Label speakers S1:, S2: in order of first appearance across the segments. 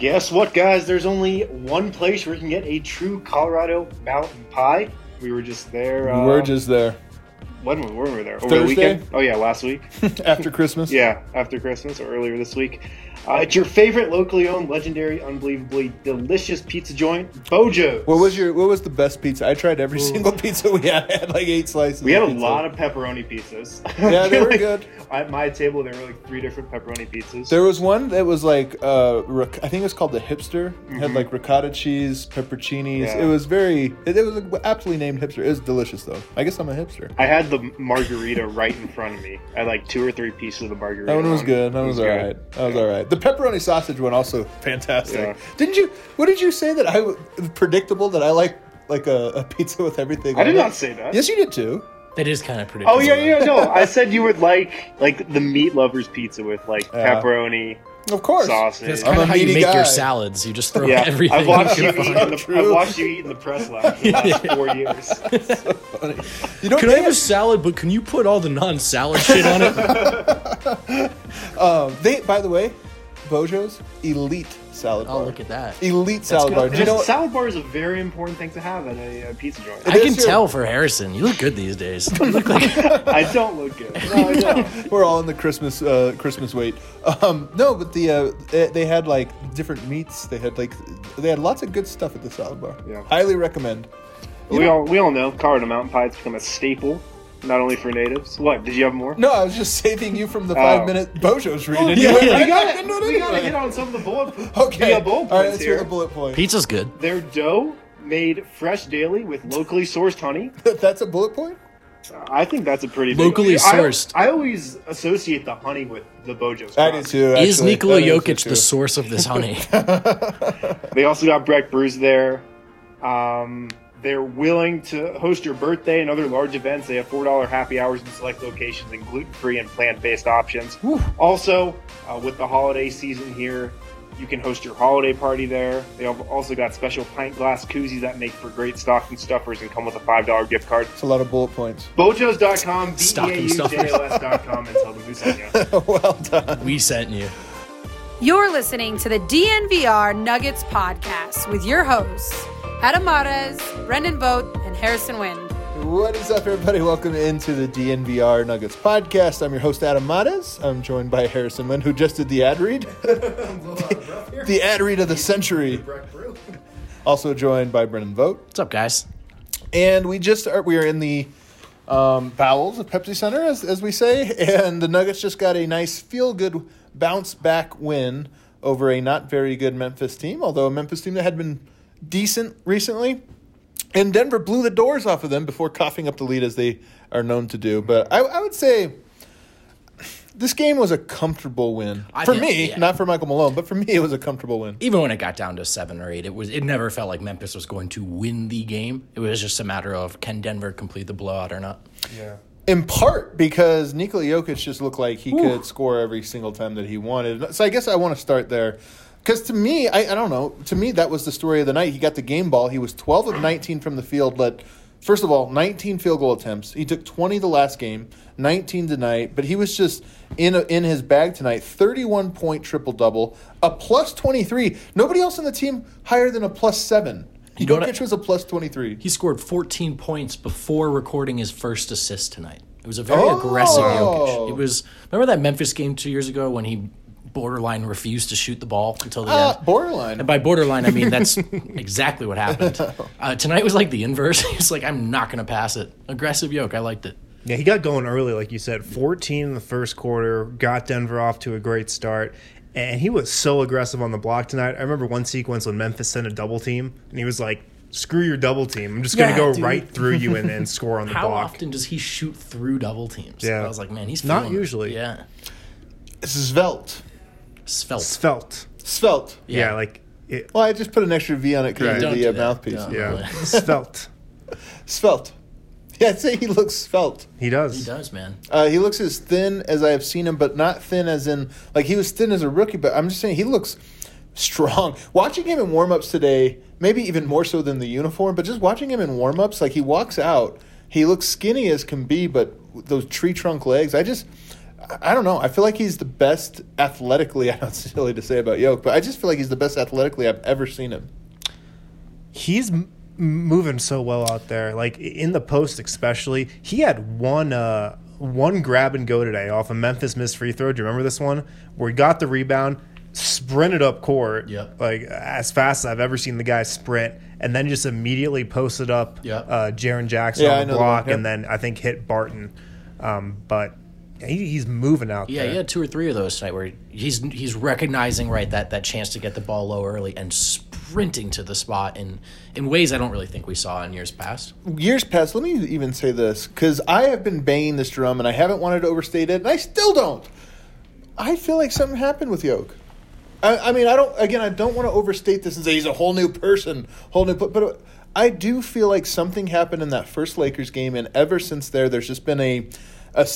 S1: Guess what, guys? There's only one place where you can get a true Colorado mountain pie. We were just there.
S2: We
S1: Uh,
S2: were just there
S1: when were we there? Over the
S2: Thursday?
S1: weekend? Oh yeah, last week.
S2: after Christmas.
S1: Yeah, after Christmas or earlier this week. Uh, it's your favorite locally owned, legendary, unbelievably delicious pizza joint, Beau Jo's.
S2: What was your What was the best pizza? I tried every single pizza we had. I had like eight slices.
S1: We had a
S2: pizza.
S1: lot of pepperoni pizzas.
S2: Yeah, they were good.
S1: At my table, there were like three different pepperoni pizzas.
S2: There was one that was like, uh, ric- I think it was called the hipster. It had like ricotta cheese, pepperoncinis.
S1: Mm-hmm. Yeah.
S2: It was very, it, it was aptly named hipster. It was delicious though. I guess I'm a hipster.
S1: I had the margarita right in front of me. I had like two or three pieces of the margarita.
S2: That one was
S1: on.
S2: good. That
S1: It
S2: was,
S1: good.
S2: all right. That was all right. The pepperoni sausage one also fantastic.
S1: Yeah.
S2: Didn't you? What did you say that I w- predictable that I like like a, a pizza with everything?
S1: I
S2: on
S1: did
S2: it?
S1: not say that.
S2: Yes, you did too.
S3: That is kind of predictable.
S1: Oh yeah, yeah, no. I said you would like like the meat lovers pizza with like
S2: Yeah.
S1: pepperoni,
S2: Of course.
S1: sausage.
S3: That's
S2: I'm
S3: kind
S2: a
S3: of how you make
S2: guy.
S3: your salads. You just throw
S1: Yeah,
S3: everything.
S1: I've watched you
S3: you
S1: eat in
S3: find.
S1: the,
S2: True.
S1: I've watched you eat in the press lounge for the last four years.
S2: so Funny. You know,
S3: Can I have a salad, but can you put all the non-salad shit on it?
S2: um, they, by the way, Beau Jo's elite salad bar.
S3: Oh, look at that.
S2: elite salad
S3: good.
S2: bar. Do you know? what-
S1: salad bar is a very important thing to have at a, a pizza joint.
S3: I
S2: is
S3: can
S2: true.
S3: tell for Harrison. You look good these days. You look like
S1: I don't look good. No, I don't.
S2: We're all in the Christmas uh, Christmas wait. Um, no, but the uh, they, they had like different meats. They had like they had lots of good stuff at the salad bar.
S1: Yeah.
S2: highly recommend.
S1: we all we all know Colorado mountain pie has become a staple, not only for natives. What? Did you have more?
S2: No, I was just saving you from the
S1: Oh.
S2: five minute Beau Jo's read. and
S3: yeah,
S2: you went
S3: yeah.
S2: right
S1: We got
S2: back into it
S1: we gotta
S2: anyway.
S1: hit on some of the bullet.
S2: Okay,
S1: the, uh, bullet
S2: all right,
S1: points
S2: let's hear the bullet point.
S3: pizza's good.
S1: Their dough made fresh daily with locally sourced honey.
S2: That's a bullet point.
S1: I think that's a pretty big-
S3: Locally
S1: I-
S3: sourced.
S1: I, always associate the honey with the Beau Jo's.
S2: I do
S1: product.
S2: too.
S3: Is
S2: actually.
S3: Nikola
S2: That is
S3: Jokic
S2: true.
S3: the source of this honey?
S1: They also got Breck Brews there. Um, they're willing to host your birthday and other large events. They have four dollar happy hours in select locations and gluten free and plant based options. Also, uh, with the holiday season here, you can host your holiday party there. They have also got special pint glass koozies that make for great stocking stuffers and come with a five dollar gift card.
S2: It's a lot of bullet points.
S1: Bojos.com,
S3: Stocking stuffers.
S1: B-E-A-U-J-O-S.com, and tell them who sent you.
S2: well done.
S3: we sent you.
S4: You're listening to the DNVR Nuggets podcast with your hosts, Adam Mares, Brendan Vogt, and Harrison Wind.
S2: What is up, everybody? Welcome into the DNVR Nuggets podcast. I'm your host, Adam Mares. I'm joined by Harrison Wind, who just did the ad read. the ad read of the century. Also joined by Brendan Vogt.
S3: What's up, guys?
S2: And we just are, we are in the um, bowels of Pepsi Center, as, as we say, and the Nuggets just got a nice feel good bounce back win over a not very good Memphis team, although a Memphis team that had been decent recently. And Denver blew the doors off of them before coughing up the lead as they are known to do. But I, I would say this game was a comfortable win
S3: I
S2: for
S3: think-
S2: me,
S3: yeah.
S2: not for Michael Malone, but for me, it was a comfortable win.
S3: Even when it got down to seven or eight, it was it never felt like Memphis was going to win the game. It was just a matter of can Denver complete the blowout or not. Yeah.
S2: In part because Nikola Jokic just looked like he could score every single time that he wanted. So I guess I want to start there. Because to me, I, I don't know. To me, that was the story of the night. He got the game ball. He was 12 of 19 from the field. Let first of all, 19 field goal attempts. He took 20 the last game, 19 tonight. But he was just in a, in his bag tonight. 31 point triple double, a plus 23. Nobody else on the team higher than a plus seven.
S3: You know what I-
S2: Jokic was a plus 23.
S3: He scored 14 points before recording his first assist tonight. It was a very
S2: Oh.
S3: aggressive Jokic. It was remember that Memphis game two years ago when he borderline refused to shoot the ball until the
S2: Uh,
S3: end.
S2: borderline.
S3: And by borderline, I mean that's exactly what happened. Uh, tonight was like the inverse. He's like, I'm not going to pass it. Aggressive yoke. I liked it.
S5: Yeah, he got going early, like you said. 14 in the first quarter, got Denver off to a great start. And he was so aggressive on the block tonight. I remember one sequence when Memphis sent a double team, and he was like, screw your double team. I'm just going to go
S3: dude.
S5: right through you and, and score on the
S3: How
S5: block.
S3: How often does he shoot through double teams?
S5: Yeah.
S3: I was like, man, he's
S5: Not
S3: usually. it.
S5: usually.
S3: Yeah,
S2: Svelte.
S3: Svelte.
S5: Svelte.
S2: Svelte.
S5: Yeah, like, it,
S2: Well, I just put an extra V on it because
S5: Right.
S2: of
S3: Don't
S2: the uh, mouthpiece.
S3: Don't.
S5: yeah, svelte.
S2: Svelte. Yeah, I'd say he looks svelte.
S5: He does.
S3: He does, man.
S2: Uh, he looks as thin as I have seen him, but not thin as in like he was thin as a rookie. But I'm just saying he looks strong. Watching him in warmups today, maybe even more so than the uniform, but just watching him in warmups, like he walks out, he looks skinny as can be, but those tree trunk legs. I just I don't know. I feel like he's the best athletically. I know it's silly to say about Yoke, but I just feel like he's the best athletically I've ever seen him.
S5: he's m- moving so well out there. Like in the post, especially, he had one uh, one grab and go today off a Memphis missed free throw. Do you remember this one where he got the rebound, sprinted up court,
S3: Yep.
S5: like as fast as I've ever seen the guy sprint, and then just immediately posted up
S3: Yep.
S5: uh, Jaren Jackson
S2: Yeah,
S5: on
S2: know
S5: the
S2: the
S5: block,
S2: yep.
S5: and then I think hit Barton. Um, but he, he's moving out
S3: Yeah,
S5: there.
S3: he had two or three of those tonight where he's he's recognizing right that that chance to get the ball low early and sprinting to the spot in in ways I don't really think we saw in years past.
S2: Years past, let me even say this because I have been banging this drum and I haven't wanted to overstate it, and I still don't. I feel like something happened with Yoke. I, I mean, I don't. Again, I don't want to overstate this and say he's a whole new person, whole new. But, but I do feel like something happened in that first Lakers game, and ever since there, there's just been a, a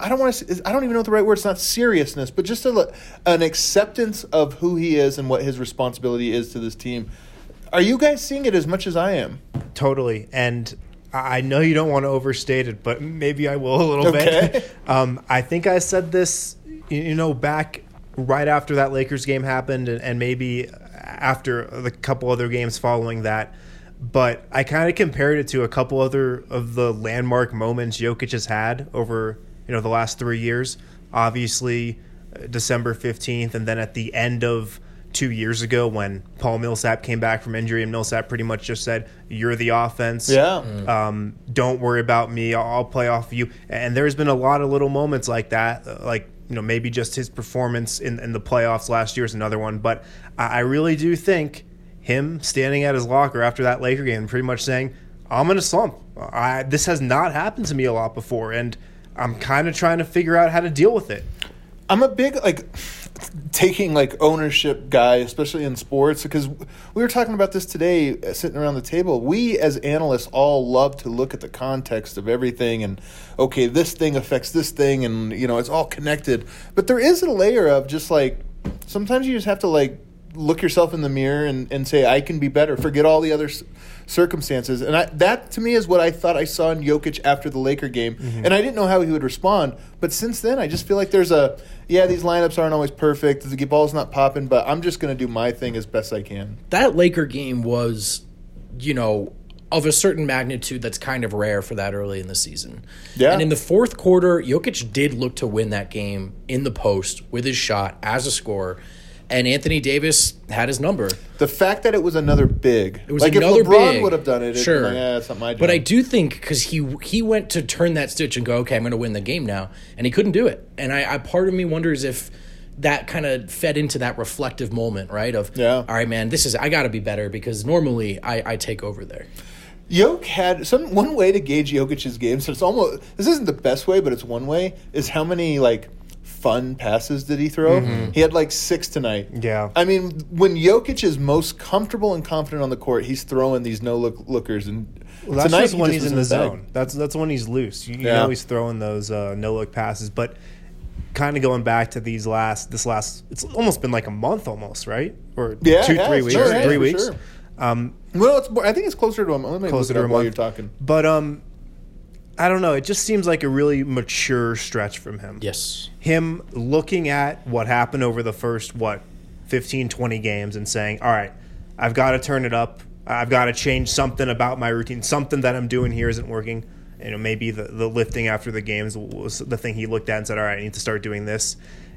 S2: I don't want to. I don't even know the right word. It's not seriousness, but just a, an acceptance of who he is and what his responsibility is to this team. Are you guys seeing it as much as I am?
S5: Totally. And I know you don't want to overstate it, but maybe I will a little
S2: Okay.
S5: bit. Um, I think I said this, you you know, back right after that Lakers game happened, and, and maybe after the couple other games following that. But I kind of compared it to a couple other of the landmark moments Jokic has had over you know the last three years. Obviously, uh, December fifteenth, and then at the end of two years ago when Paul Millsap came back from injury, and Millsap pretty much just said, "You're the offense.
S2: Yeah.
S5: Um, don't worry about me. I'll, I'll play off of you." And there's been a lot of little moments like that, uh, like you know maybe just his performance in, in the playoffs last year is another one. But I, I really do think him standing at his locker after that Laker game, pretty much saying, "I'm in a slump. I, this has not happened to me a lot before, and I'm kind of trying to figure out how to deal with it."
S2: I'm a big like taking like ownership guy, especially in sports, because we were talking about this today, uh, sitting around the table. We as analysts all love to look at the context of everything, and okay, this thing affects this thing, and you know it's all connected. But there is a layer of just like sometimes you just have to like look yourself in the mirror and, and say I can be better. Forget all the other s- circumstances, and I, that to me is what I thought I saw in Jokic after the Laker game, mm-hmm. and I didn't know how he would respond. But since then, I just feel like there's a yeah, these lineups aren't always perfect. The ball's not popping, but I'm just going to do my thing as best I can.
S3: that Laker game was, you know, of a certain magnitude that's kind of rare for that early in the season.
S2: Yeah.
S3: And in the fourth quarter, Jokic did look to win that game in the post with his shot as a scorer. And Anthony Davis had his number.
S2: The fact that it was another big,
S3: It was
S2: like
S3: another
S2: if LeBron
S3: big.
S2: would have done it,
S3: sure.
S2: like, yeah, it's not my job.
S3: But I do think because he he went to turn that stitch and go, okay, I'm going to win the game now, and he couldn't do it. And I, I part of me wonders if that kind of fed into that reflective moment, right? Of
S2: Yeah.
S3: all right, man, this is I got to be better because normally I, I take over there.
S2: Jokic had some one way to gauge Jokic's game. So it's almost this isn't the best way, but it's one way. Is how many like fun passes did he throw? He had like six tonight.
S5: Yeah.
S2: I mean, when Jokic is most comfortable and confident on the court, he's throwing these no look lookers, and
S5: Well, that's
S2: tonight
S5: just
S2: he
S5: when
S2: just
S5: he's in the zone. That's that's when he's loose. You, you
S2: Yeah.
S5: know he's throwing those uh, no look passes. But kind of going back to these last this last, it's almost been like a month almost, right? Or
S2: Yeah,
S5: two,
S2: yeah,
S5: three weeks,
S2: sure,
S5: three
S2: for
S5: weeks.
S2: sure.
S5: Um,
S2: Well, it's more, I think it's closer to a month. Let me
S5: closer to a
S2: up while
S5: month.
S2: you're talking.
S5: But um, I don't know. It just seems like a really mature stretch from him.
S3: Yes.
S5: him looking at what happened over the first what 15 20 games and saying all right i've got to turn it up i've got to change something about my routine something that i'm doing here isn't working you know maybe the, the lifting after the games was the thing he looked at and said all right i need to start doing this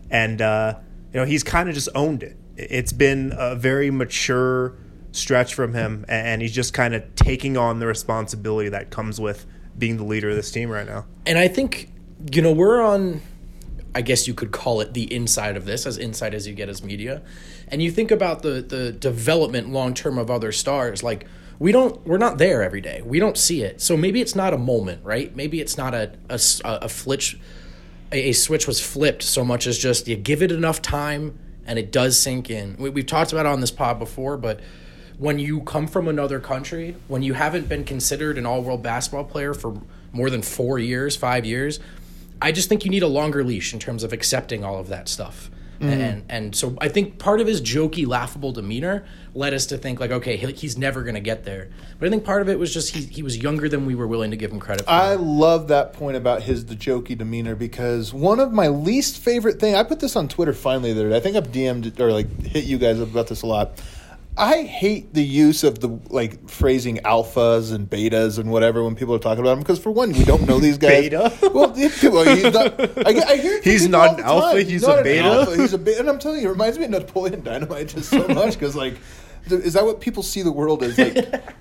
S5: and uh, you know he's kind of just owned it it's been a very mature stretch from him and he's just kind of taking on the responsibility that comes with being the leader of this team right now
S3: And I think, you know, we're on, I guess you could call it the inside of this, as inside as you get as media. And you think about the the development long term of other stars, like we don't, we're not there every day. We don't see it. So maybe it's not a moment, right? Maybe it's not a a, a- flitch, a, a switch was flipped so much as just you give it enough time and it does sink in. We, we've talked about it on this pod before, but when you come from another country, when you haven't been considered an all world basketball player for more than four years, five years, I just think you need a longer leash in terms of accepting all of that stuff. Mm-hmm. and and so I think part of his jokey, laughable demeanor led us to think like, okay, he's never going to get there. But I think part of it was just he he was younger than we were willing to give him credit for.
S2: I love that point about his the jokey demeanor because one of my least favorite thing I put this on Twitter finally the other day. I think I've DM'd or like hit you guys about this a lot. I hate the use of the like phrasing alphas and betas and whatever when people are talking about them because for one we don't know these guys.
S5: Beta?
S2: Well, he's not, I, I hear
S5: He's not an alpha,
S2: time.
S5: he's
S2: not
S5: a
S2: an
S5: beta?
S2: alpha, He's a beta, and I'm telling you, it reminds me of Napoleon Dynamite just so much because like. Is that what people see the world as? Like,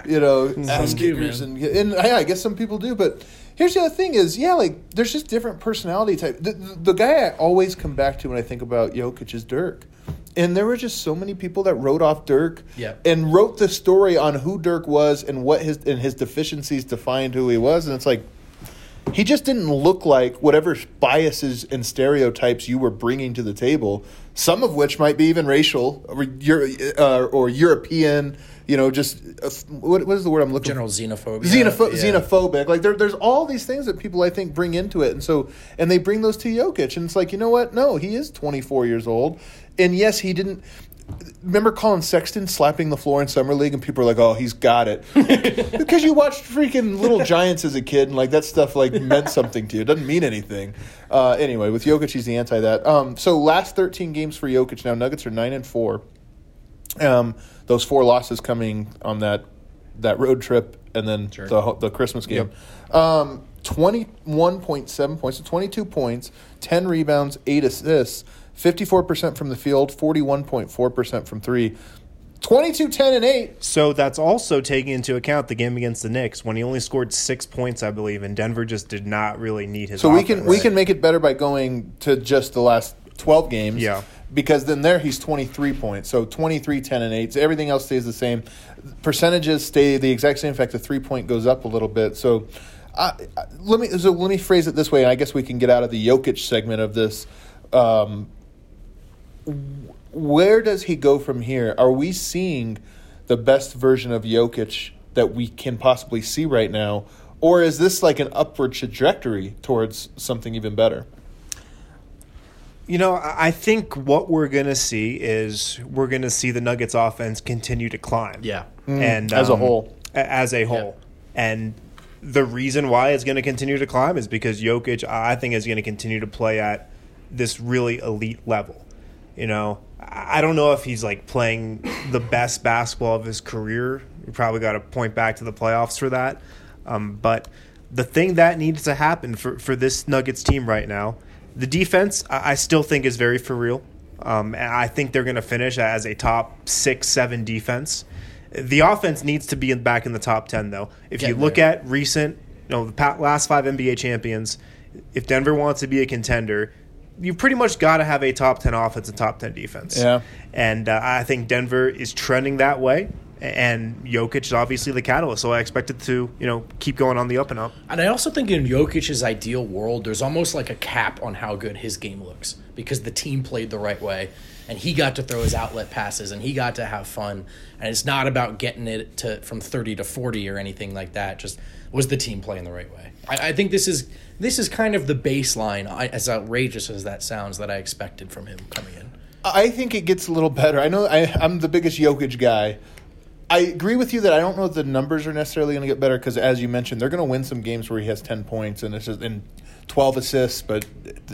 S2: you know, ass kickers and and yeah, I guess some people do. But here's the other thing: is yeah, like there's just different personality type. The, the, the guy I always come back to when I think about Jokic is Dirk, and there were just so many people that wrote off Dirk,
S3: Yeah.
S2: and wrote the story on who Dirk was and what his and his deficiencies defined who he was, and it's like he just didn't look like whatever biases and stereotypes you were bringing to the table. Some of which might be even racial or, uh, or European. You know, just uh, what, what is the word I'm looking
S3: General xenophobia.
S2: Xenopho-
S3: Yeah.
S2: xenophobic. Like there, there's all these things that people I think bring into it, and so and they bring those to Jokic, and it's like you know what? No, he is 24 years old, and yes, he didn't. Remember Collin Sexton slapping the floor in summer league, and people are like, "Oh, he's got it," because you watched freaking Little Giants as a kid, and like that stuff like meant something to you. It doesn't mean anything. Uh, anyway, with Jokic, he's the anti that. Um, so last 13 games for Jokic now, Nuggets are nine and four. Um, those four losses coming on that that road trip and then the the Christmas game. Um, twenty one point seven points, so twenty two points, ten rebounds, eight assists, fifty four percent from the field, forty one point four percent from three. 22, 10, and 8.
S5: So that's also taking into account the game against the Knicks when he only scored six points, I believe, and Denver just did not really need his.
S2: So we can we can make it better by going to just the last 12 games.
S5: Yeah.
S2: Because then there he's 23 points. So 23, 10, and 8. So everything else stays the same. Percentages stay the exact same. In fact, the three point goes up a little bit. So I, I- let me so let me phrase it this way, and I guess we can get out of the Jokic segment of this. Um, where does he go from here? Are we seeing the best version of Jokic that we can possibly see right now? Or is this like an upward trajectory towards something even better?
S5: You know, I I think what we're gonna see is we're gonna see the Nuggets offense continue to climb.
S3: Yeah.
S5: and
S2: Mm, as a
S5: um,
S2: whole.
S5: as a whole, and the reason why it's going to continue to climb is because Jokic, I think, is going to continue to play at this really elite level. You know, I don't know if he's like playing the best basketball of his career. You probably got to point back to the playoffs for that. Um, but the thing that needs to happen for, for this Nuggets team right now, the defense, I, I still think is very for real. Um, and I think they're going to finish as a top six, seven defense. The offense needs to be in, back in the top ten, though. If you look
S3: there.
S5: at recent, you know, the last five NBA champions, if Denver wants to be a contender, you pretty much got to have a top 10 offense and top 10 defense.
S2: Yeah.
S5: And uh, I think Denver is trending that way. And Jokic is obviously the catalyst. So I expect it to, you know, keep going on the up and up.
S3: And I also think in Jokic's ideal world, there's almost like a cap on how good his game looks because the team played the right way and he got to throw his outlet passes and he got to have fun. And it's not about getting it to from 30 to 40 or anything like that. Just was the team playing the right way. I, I think this is this is kind of the baseline, I, as outrageous as that sounds, that I expected from him coming in.
S2: I think it gets a little better. I know I, I'm the biggest Jokic guy. I agree with you that I don't know if the numbers are necessarily going to get better because, as you mentioned, they're going to win some games where he has 10 points and it's just and 12 assists, but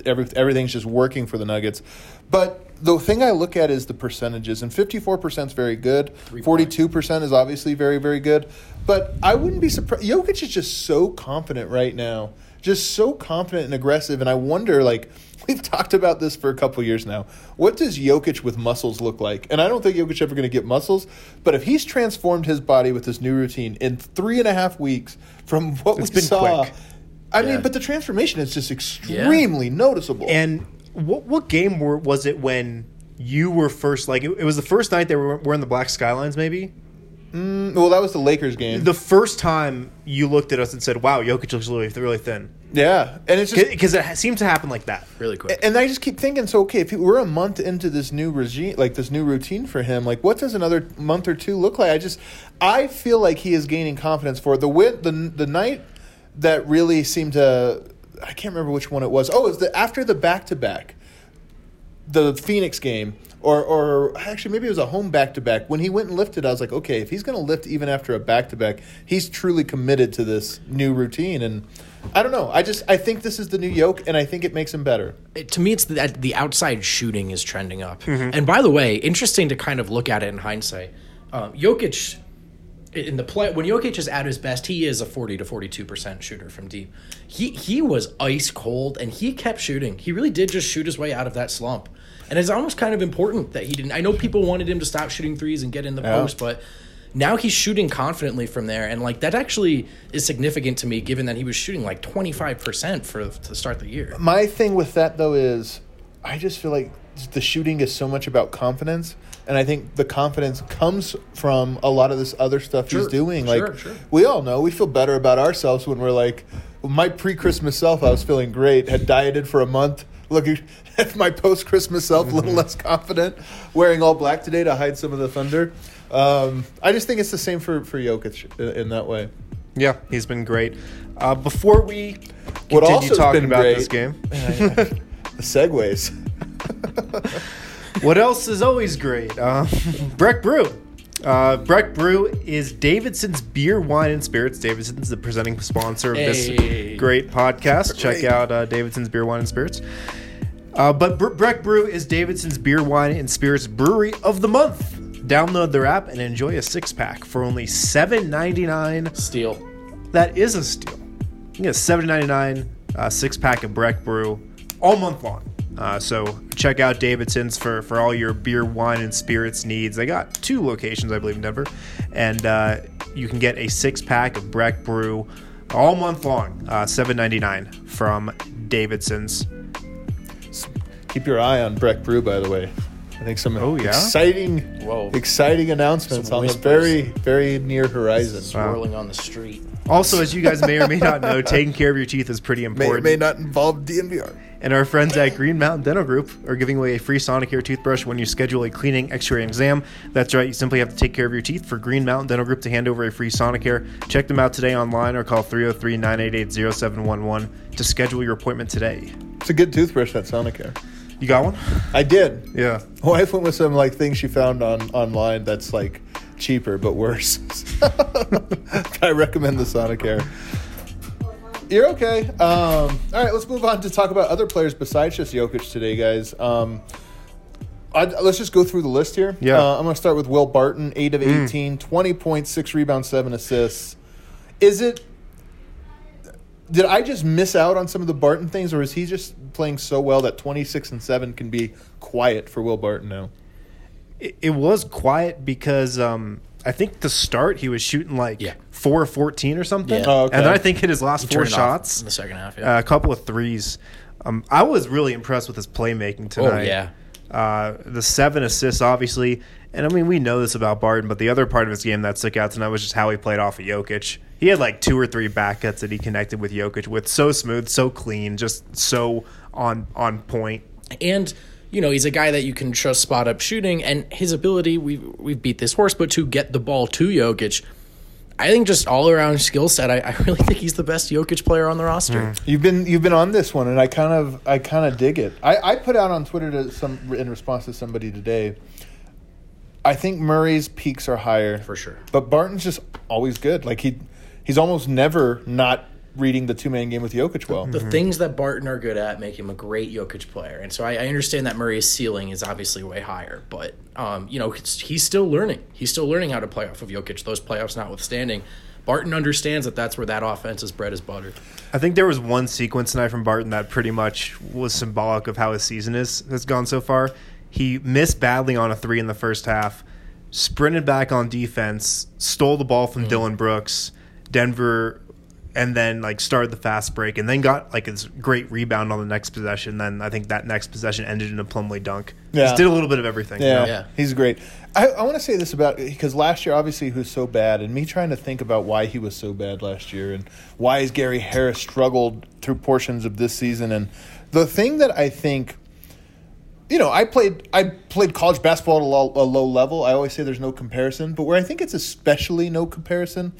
S2: every, everything's just working for the Nuggets. But the thing I look at is the percentages, and 54% is very good. 42% is obviously very, very good. But I wouldn't be surprised. Jokic is just so confident right now, just so confident and aggressive. And I wonder, like, we've talked about this for a couple years now. What does Jokic with muscles look like? And I don't think Jokic ever going to get muscles, but if he's transformed his body with this new routine in three and a half weeks from what
S5: It's
S2: we
S5: been
S2: saw,
S5: quick.
S2: I
S3: Yeah.
S2: mean, but the transformation is just extremely noticeable.
S5: And what what game were, was it when you were first, like, it, it was the first night they were wearing the black skylines, maybe?
S2: Mm, well, that was the Lakers game.
S5: The first time you looked at us and said, wow, Jokic looks really, really thin.
S2: yeah, and it's just
S5: Because it seemed to happen like that.
S3: Really quick.
S2: And I just keep thinking, so okay, if we're a month into this new regime, like this new routine for him, like what does another month or two look like? I just, I feel like he is gaining confidence for it. the win. The the night that really seemed to, I can't remember which one it was. Oh, it was the after the back to back. the Phoenix game, or or actually maybe it was a home back to back. When he went and lifted, I was like, okay, if he's going to lift even after a back to back, he's truly committed to this new routine. And I don't know. I just I think this is the new yoke, and I think it makes him better.
S3: It- to me, it's that the outside shooting is trending up. And by the way, interesting to kind of look at it in hindsight. Um, Jokic in the play when Jokic is at his best, he is a forty to forty two percent shooter from deep. He he was ice cold and he kept shooting. He really did just shoot his way out of that slump. And it's almost kind of important that he didn't. I know people wanted him to stop shooting threes and get in the
S2: Yeah.
S3: post, but now he's shooting confidently from there, and like that actually is significant to me, given that he was shooting like twenty five percent for to start the year.
S2: My thing with that though is, I just feel like the shooting is so much about confidence, and I think the confidence comes from a lot of this other stuff he's doing.
S3: sure,
S2: Like
S3: sure.
S2: we all know, we feel better about ourselves when we're like, my pre-Christmas self, I was feeling great, had dieted for a month. Looking at my post-Christmas self, a little
S3: Mm-hmm.
S2: less confident, wearing all black today to hide some of the thunder. Um, I just think it's the same for for Jokic in, in that way.
S5: Yeah, he's been great. Uh, before we
S2: What
S5: continue
S2: also
S5: talking
S2: been
S5: about
S2: great-
S5: this game,
S2: The segues.
S5: what else is always great? Uh, Breck Brew. Uh, Breck Brew is Davidson's beer, wine, and spirits. Davidson's the presenting sponsor of
S3: Hey.
S5: this great podcast. Check out uh, Davidson's beer, wine, and spirits. Uh, but Bre- Breck Brew is Davidson's beer, wine, and spirits brewery of the month. Download their app and enjoy a six pack for only seven ninety nine.
S3: Steal.
S5: That is a steal. You get a seven ninety nine uh, six pack of Breck Brew all month long. Uh, so check out Davidson's for for all your beer, wine, and spirits needs. They got two locations, I believe, in Denver, and uh, you can get a six pack of Breck Brew all month long, uh, seven ninety nine from Davidson's.
S2: Keep your eye on Breck Brew, by the way. I think some
S5: Oh, yeah?
S2: exciting,
S3: Whoa.
S2: exciting announcements on the very, very near horizon.
S3: Swirling on the street.
S5: Also, as you guys may or may not know, taking care of your teeth is pretty
S2: May
S5: important.
S2: or may not involve DNVR.
S5: And our friends at Green Mountain Dental Group are giving away a free Sonicare toothbrush when you schedule a cleaning, X-ray, and exam. That's right. You simply have to take care of your teeth for Green Mountain Dental Group to hand over a free Sonicare. Check them out today online or call 303-988-0711 to schedule your appointment today.
S2: It's a good toothbrush, that Sonicare.
S5: You got one?
S2: I did.
S5: Yeah.
S2: My wife went with some like things she found on online that's like cheaper but worse. I recommend the Sonicare. You're okay. Um, all right, let's move on to talk about other players besides just Jokic today, guys. Um, I, let's just go through the list here.
S5: Yeah.
S2: Uh, I'm going to start with Will Barton, 8 of 18, 20 points, 6 rebounds, 7 assists. Is it. Did I just miss out on some of the Barton things, or is he just playing so well that 26 and 7 can be quiet for Will Barton now?
S5: It, it was quiet because um, I think the start he was shooting like
S3: Yeah.
S5: 4 of 14 or something.
S3: Yeah.
S2: Oh, okay.
S5: And then I think hit his last four
S3: Turned it off
S5: shots.
S3: in the second half. Yeah.
S5: Uh, a couple of threes. Um, I was really impressed with his playmaking tonight.
S3: Oh, yeah.
S5: Uh, the seven assists, obviously, and I mean we know this about Barton, but the other part of his game that stuck out tonight was just how he played off of Jokic. He had like two or three back cuts that he connected with Jokic with, so smooth, so clean, just so on on point.
S3: and you know he's a guy that you can trust spot up shooting and his ability we we've beat this horse but to get the ball to Jokic I think just all around skill set I, I really think he's the best Jokic player on the roster mm.
S2: You've been you've been on this one, and I kind of I kind of dig it. I, I put out on Twitter to some in response to somebody today. I think Murray's peaks are higher
S3: For sure.
S2: but Barton's just always good. Like he he's almost never not reading the two man game with Jokic well.
S3: the things that Barton are good at make him a great Jokic player. And so I, I understand that Murray's ceiling is obviously way higher but um, you know he's still learning. He's still learning how to play off of Jokic those playoffs notwithstanding. Barton understands that that's where that offense is bread is butter
S5: I think there was one sequence tonight from Barton that pretty much was symbolic of how his season is has gone so far. He missed badly on a three in the first half, sprinted back on defense, stole the ball from Dillon Brooks, Denver, and then like started the fast break, and then got like his great rebound on the next possession. Then I think that next possession ended in a Plumlee dunk.
S2: Yeah.
S5: Just did a little bit of everything. you
S2: Yeah,
S5: know?
S3: Yeah.
S2: he's great. I, I want to say this about because last year obviously he was so bad, and me trying to think about why he was so bad last year, and why is Gary Harris struggled through portions of this season, and the thing that I think, you know, I played I played college basketball at a low, a low level. I always say there's no comparison, but where I think it's especially no comparison,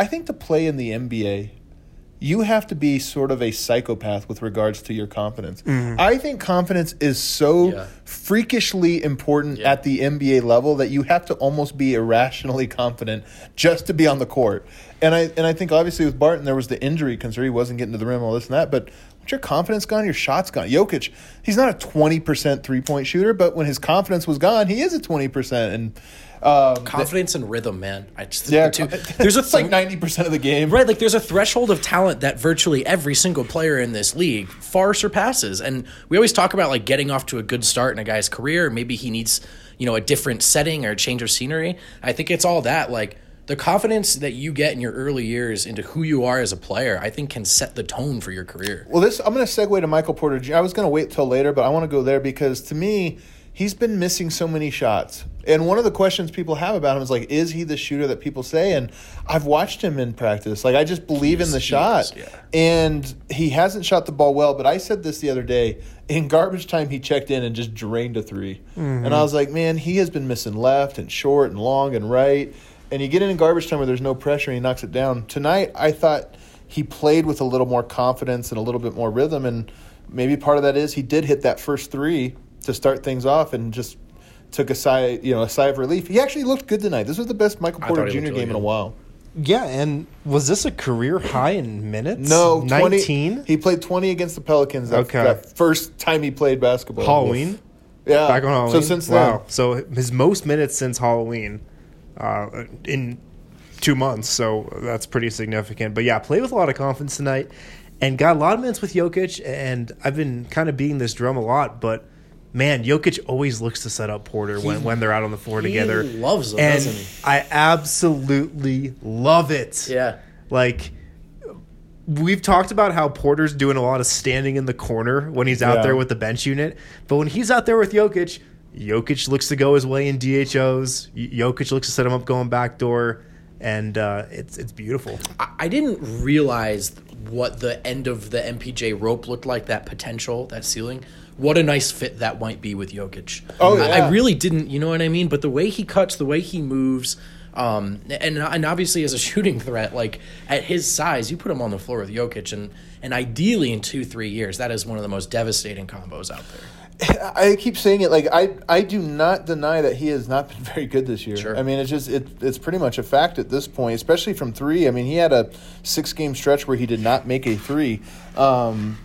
S2: I think to play in the NBA you have to be sort of a psychopath with regards to your confidence. Mm-hmm. I think confidence is so
S3: Yeah.
S2: freakishly important
S3: Yeah.
S2: at the NBA level that you have to almost be irrationally confident just to be on the court. And I and I think obviously with Barton there was the injury concern. He wasn't getting to the rim, all this and that. But once your confidence gone, your shot's gone. Jokic, he's not a twenty percent three point shooter, but when his confidence was gone, he is a twenty percent. And um,
S3: Confidence and rhythm, man. I just
S2: yeah,
S3: the two, there's a
S2: it's like ninety percent of the game.
S3: Right, like there's a threshold of talent that virtually every single player in this league far surpasses. And we always talk about like getting off to a good start in a guy's career. Maybe he needs, you know, a different setting or a change of scenery. I think it's all that. Like the confidence that you get in your early years into who you are as a player, I think can set the tone for your career.
S2: Well, this I'm going to segue to Michael Porter. I was going to wait till later, but I want to go there because to me, he's been missing so many shots. And one of the questions people have about him is like, is he the shooter that people say? And I've watched him in practice. Like I just believe in the shot.
S3: is, yeah.
S2: And he hasn't shot the ball well. But I said this the other day. In garbage time, he checked in and just drained a 3 And I was like, man, he has been missing left and short and long and right. And you get in garbage time where there's no pressure and he knocks it down. Tonight, I thought he played with a little more confidence and a little bit more rhythm. And maybe part of that is he did hit that first three to start things off and just took a sigh, you know, a sigh of relief. He actually looked good tonight. This was the best Michael Porter Jr.
S3: looked
S2: game
S3: really
S2: in a while.
S5: Yeah, and was this a career high in minutes?
S2: No, 20,
S5: 19?
S2: He played 20 against the Pelicans that,
S5: Okay.
S2: that first time he played basketball.
S5: Halloween?
S2: Yeah.
S5: Back on Halloween?
S2: So since then.
S5: Wow. So his most minutes since Halloween uh, in two months. So that's pretty significant. But yeah, played with a lot of confidence tonight and got a lot of minutes with Jokic. And I've been kind of beating this drum a lot, but man, Jokic always looks to set up Porter when, when they're out on the floor
S3: he
S5: together.
S3: loves them,
S5: and
S3: doesn't he?
S5: I absolutely love it.
S3: Yeah.
S5: Like we've talked about how Porter's doing a lot of standing in the corner when he's out
S2: Yeah.
S5: there with the bench unit, but when he's out there with Jokic, Jokic looks to go his way in DHOs. Jokic looks to set him up going backdoor, and uh, it's it's beautiful.
S3: I- I didn't realize what the end of the MPJ rope looked like, that potential, that ceiling. What a nice fit that might be with Jokic.
S2: Oh,
S3: I,
S2: yeah.
S3: I really didn't, you know what I mean? But the way he cuts, the way he moves, um, and and obviously as a shooting threat, like at his size, you put him on the floor with Jokic, and and ideally in two three years, that is one of the most devastating combos out there.
S2: I keep saying it like I I do not deny that he has not been very good this year.
S3: Sure.
S2: I mean, it's just it, it's pretty much a fact at this point, especially from three. I mean, he had a six game stretch where he did not make a three. Um,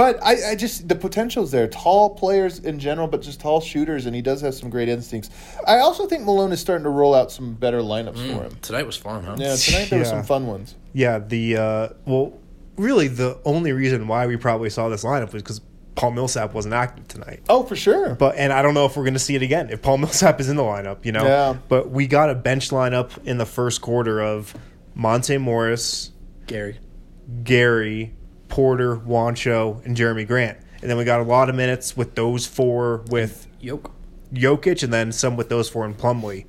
S2: but I, I just the potential's there. Tall players in general, but just tall shooters, and he does have some great instincts. I also think Malone is starting to roll out some better lineups for him.
S3: Tonight was fun, huh?
S2: Yeah, tonight there were some fun ones.
S5: Yeah, the uh, well, really the only reason why we probably saw this lineup was because Paul Millsap wasn't active tonight.
S2: Oh, for sure.
S5: But and I don't know if we're going to see it again if Paul Millsap is in the lineup, you know.
S2: Yeah.
S5: But we got a bench lineup in the first quarter of Monte Morris,
S3: Gary.
S5: Gary, Porter, Juancho, and Jerami Grant, and then we got a lot of minutes with those four with
S3: Yoke.
S5: Jokic, and then some with those four in Plumlee.